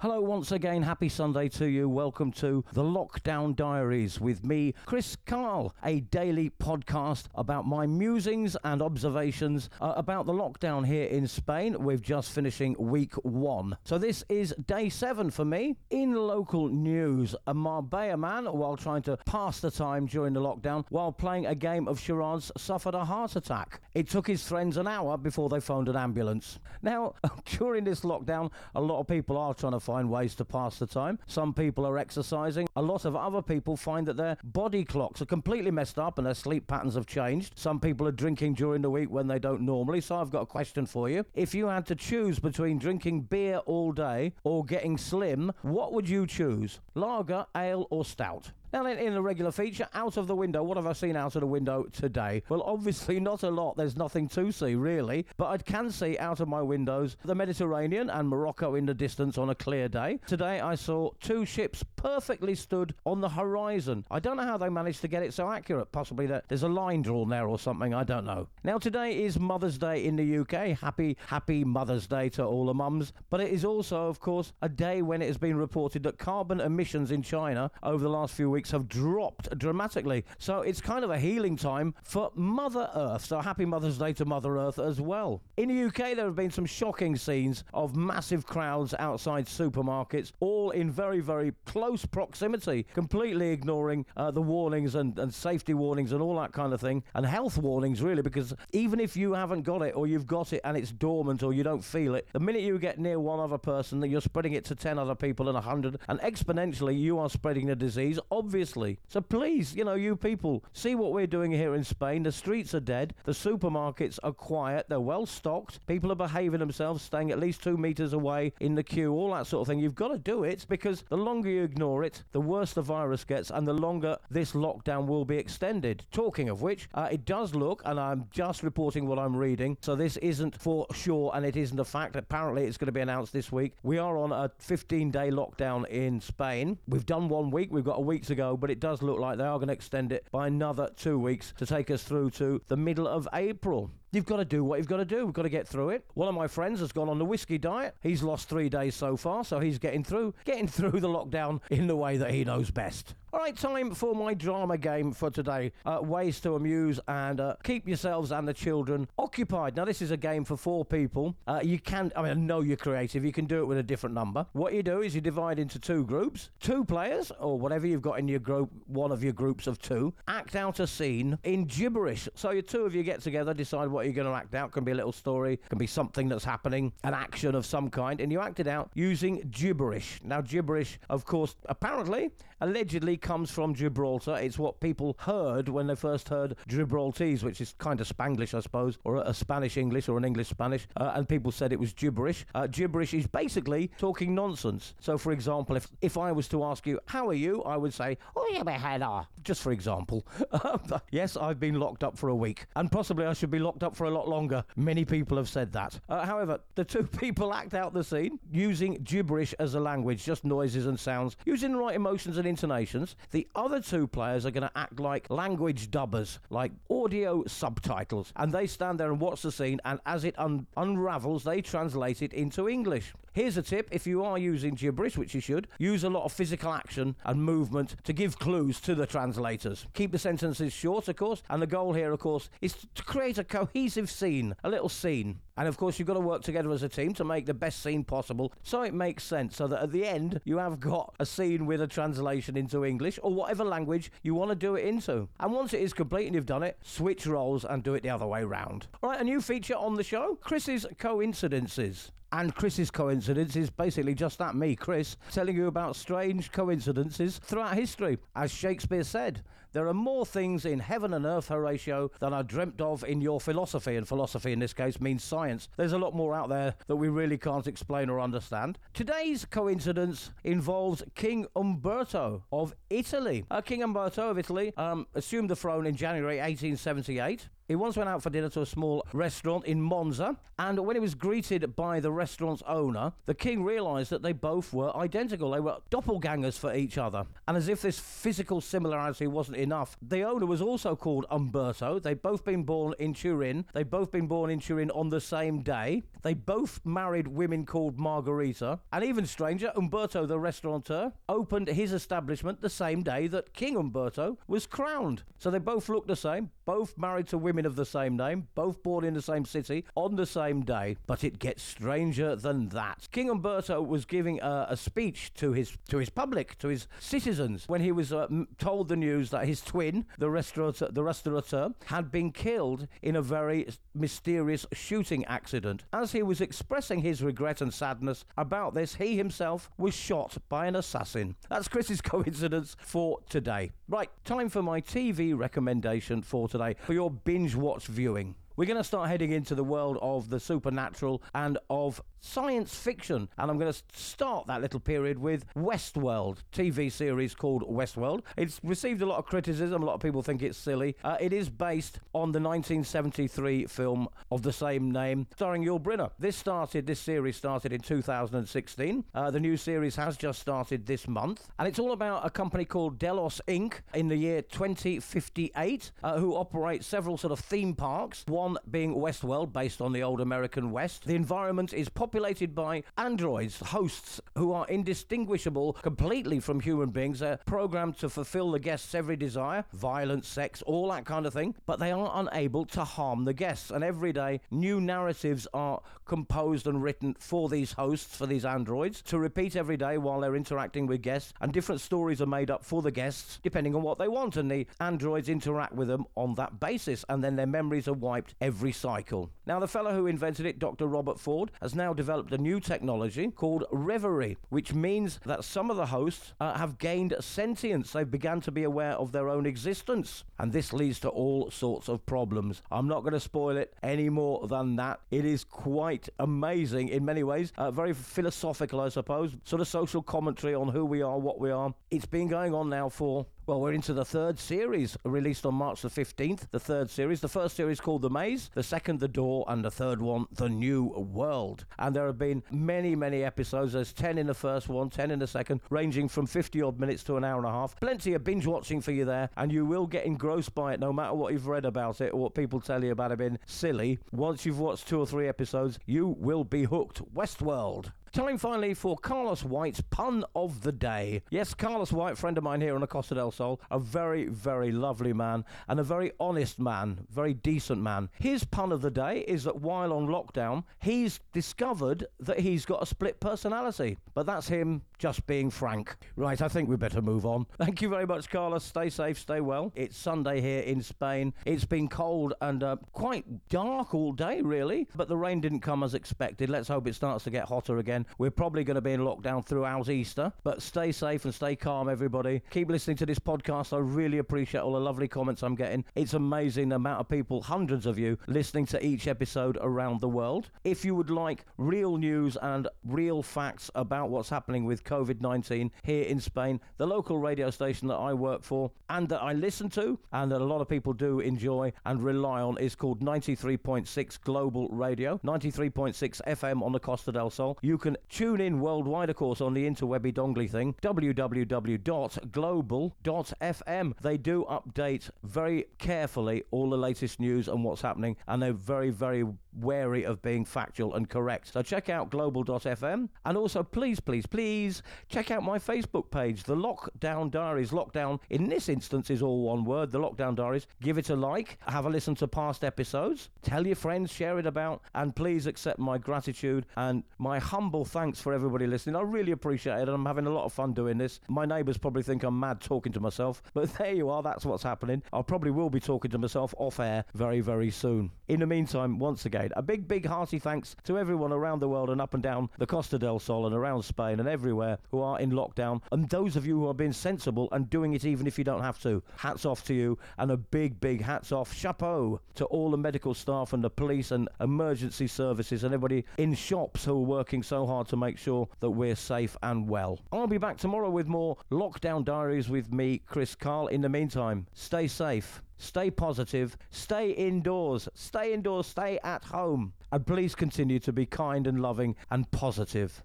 Hello, once again. Happy Sunday to you. Welcome to the Lockdown Diaries with me, Chris Carl, a daily podcast about my musings and observations uh, about the lockdown here in Spain. We're just finishing week one. So, this is day seven for me. In local news, a Marbella man, while trying to pass the time during the lockdown while playing a game of charades, suffered a heart attack. It took his friends an hour before they phoned an ambulance. Now, during this lockdown, a lot of people are trying to find ways to pass the time. Some people are exercising. A lot of other people find that their body clocks are completely messed up and their sleep patterns have changed. Some people are drinking during the week when they don't normally. So I've got a question for you. If you had to choose between drinking beer all day or getting slim, what would you choose? Lager, ale, or stout? Now, then, in the regular feature, out of the window, what have I seen out of the window today? Well, obviously, not a lot. There's nothing to see, really. But I can see out of my windows the Mediterranean and Morocco in the distance on a clear day. Today, I saw two ships perfectly stood on the horizon. I don't know how they managed to get it so accurate. Possibly that there's a line drawn there or something. I don't know. Now, today is Mother's Day in the UK. Happy, happy Mother's Day to all the mums. But it is also, of course, a day when it has been reported that carbon emissions in China over the last few weeks have dropped dramatically. So it's kind of a healing time for Mother Earth. So happy Mother's Day to Mother Earth as well. In the UK, there have been some shocking scenes of massive crowds outside supermarkets, all in very, very close proximity, completely ignoring uh, the warnings and, and safety warnings and all that kind of thing, and health warnings, really, because even if you haven't got it or you've got it and it's dormant or you don't feel it, the minute you get near one other person, you're spreading it to 10 other people and 100, and exponentially you are spreading the disease. Obviously, obviously. So please, you know, you people, see what we're doing here in Spain. The streets are dead. The supermarkets are quiet. They're well stocked. People are behaving themselves, staying at least two meters away in the queue, all that sort of thing. You've got to do it because the longer you ignore it, the worse the virus gets and the longer this lockdown will be extended. Talking of which, uh, it does look, and I'm just reporting what I'm reading, so this isn't for sure and it isn't a fact. Apparently, it's going to be announced this week. We are on a 15 day lockdown in Spain. We've done one week, we've got a week to but it does look like they are going to extend it by another two weeks to take us through to the middle of April. You've got to do what you've got to do. We've got to get through it. One of my friends has gone on the whiskey diet. He's lost three days so far, so he's getting through, getting through the lockdown in the way that he knows best. All right, time for my drama game for today. Uh, ways to amuse and uh, keep yourselves and the children occupied. Now, this is a game for four people. Uh, you can, I mean, I know you're creative. You can do it with a different number. What you do is you divide into two groups, two players, or whatever you've got in your group, one of your groups of two, act out a scene in gibberish. So your two of you get together, decide what you're going to act out. Can be a little story, can be something that's happening, an action of some kind, and you act it out using gibberish. Now, gibberish, of course, apparently, allegedly comes from Gibraltar. It's what people heard when they first heard Gibraltese, which is kind of Spanglish, I suppose, or a Spanish English or an English Spanish, uh, and people said it was gibberish. Uh, gibberish is basically talking nonsense. So, for example, if if I was to ask you, "How are you?" I would say, "Oh, yeah, just for example. yes, I've been locked up for a week, and possibly I should be locked up for a lot longer. Many people have said that. Uh, however, the two people act out the scene using gibberish as a language, just noises and sounds, using the right emotions and intonations. The other two players are going to act like language dubbers, like audio subtitles, and they stand there and watch the scene, and as it un- unravels, they translate it into English. Here's a tip if you are using gibberish, which you should, use a lot of physical action and movement to give clues to the translators. Keep the sentences short, of course, and the goal here, of course, is to create a cohesive scene, a little scene. And of course, you've got to work together as a team to make the best scene possible so it makes sense. So that at the end, you have got a scene with a translation into English or whatever language you want to do it into. And once it is complete and you've done it, switch roles and do it the other way round. All right, a new feature on the show Chris's Coincidences. And Chris's coincidence is basically just that me, Chris, telling you about strange coincidences throughout history. As Shakespeare said, there are more things in heaven and earth, Horatio, than are dreamt of in your philosophy. And philosophy in this case means science. There's a lot more out there that we really can't explain or understand. Today's coincidence involves King Umberto of Italy. Uh, King Umberto of Italy um, assumed the throne in January 1878. He once went out for dinner to a small restaurant in Monza, and when he was greeted by the restaurant's owner, the king realized that they both were identical. They were doppelgangers for each other. And as if this physical similarity wasn't enough, the owner was also called Umberto. They'd both been born in Turin. They'd both been born in Turin on the same day. They both married women called Margherita. And even stranger, Umberto, the restaurateur, opened his establishment the same day that King Umberto was crowned. So they both looked the same, both married to women of the same name, both born in the same city on the same day. But it gets stranger than that. King Umberto was giving a, a speech to his to his public, to his citizens, when he was uh, told the news that his twin, the restaurateur, the restaurateur, had been killed in a very mysterious shooting accident. As he was expressing his regret and sadness about this, he himself was shot by an assassin. That's Chris's coincidence for today. Right, time for my TV recommendation for today for your binge watch viewing. We're going to start heading into the world of the supernatural and of science fiction. And I'm going to start that little period with Westworld, TV series called Westworld. It's received a lot of criticism. A lot of people think it's silly. Uh, it is based on the 1973 film of the same name, starring Yul Brynner. This started, this series started in 2016. Uh, the new series has just started this month. And it's all about a company called Delos Inc. in the year 2058, uh, who operate several sort of theme parks. One one being Westworld, based on the old American West. The environment is populated by androids, hosts who are indistinguishable completely from human beings. They're programmed to fulfill the guests' every desire violence, sex, all that kind of thing, but they are unable to harm the guests. And every day, new narratives are composed and written for these hosts, for these androids, to repeat every day while they're interacting with guests. And different stories are made up for the guests depending on what they want. And the androids interact with them on that basis. And then their memories are wiped every cycle. Now, the fellow who invented it, Dr. Robert Ford, has now developed a new technology called Reverie, which means that some of the hosts uh, have gained sentience. They've begun to be aware of their own existence. And this leads to all sorts of problems. I'm not going to spoil it any more than that. It is quite amazing in many ways, uh, very philosophical, I suppose, sort of social commentary on who we are, what we are. It's been going on now for well, we're into the third series, released on March the 15th. The third series. The first series called The Maze, the second, The Door, and the third one, The New World. And there have been many, many episodes. There's 10 in the first one, 10 in the second, ranging from 50 odd minutes to an hour and a half. Plenty of binge watching for you there, and you will get engrossed by it no matter what you've read about it or what people tell you about it being silly. Once you've watched two or three episodes, you will be hooked. Westworld. Time finally for Carlos White's pun of the day. Yes, Carlos White, friend of mine here on the Costa del Sol, a very, very lovely man and a very honest man, very decent man. His pun of the day is that while on lockdown, he's discovered that he's got a split personality. But that's him just being frank. Right, I think we better move on. Thank you very much, Carlos. Stay safe, stay well. It's Sunday here in Spain. It's been cold and uh, quite dark all day, really, but the rain didn't come as expected. Let's hope it starts to get hotter again. We're probably going to be in lockdown throughout Easter, but stay safe and stay calm, everybody. Keep listening to this podcast. I really appreciate all the lovely comments I'm getting. It's amazing the amount of people, hundreds of you, listening to each episode around the world. If you would like real news and real facts about what's happening with COVID 19 here in Spain, the local radio station that I work for and that I listen to and that a lot of people do enjoy and rely on is called 93.6 Global Radio, 93.6 FM on the Costa del Sol. You can tune in worldwide, of course, on the interwebby dongly thing, www.global.fm. They do update very carefully all the latest news and what's happening, and they're very, very wary of being factual and correct. So check out global.fm, and also please, please, please check out my Facebook page, The Lockdown Diaries. Lockdown, in this instance, is all one word, The Lockdown Diaries. Give it a like, have a listen to past episodes, tell your friends, share it about, and please accept my gratitude and my humble thanks for everybody listening. I really appreciate it, and I'm having a lot of fun doing this. My neighbours probably think I'm mad talking to myself, but there you are, that's what's happening. I probably will be talking to myself off air very, very soon. In the meantime, once again, a big, big hearty thanks to everyone around the world and up and down the Costa del Sol and around Spain and everywhere who are in lockdown, and those of you who are being sensible and doing it even if you don't have to. Hats off to you, and a big, big hats off, chapeau to all the medical staff and the police and emergency services and everybody in shops who are working so hard to make sure that we're safe and well. I'll be back tomorrow with more Lockdown Diaries with me, Chris Carl. In the meantime, stay safe stay positive, stay indoors, stay indoors, stay at home, and please continue to be kind and loving and positive.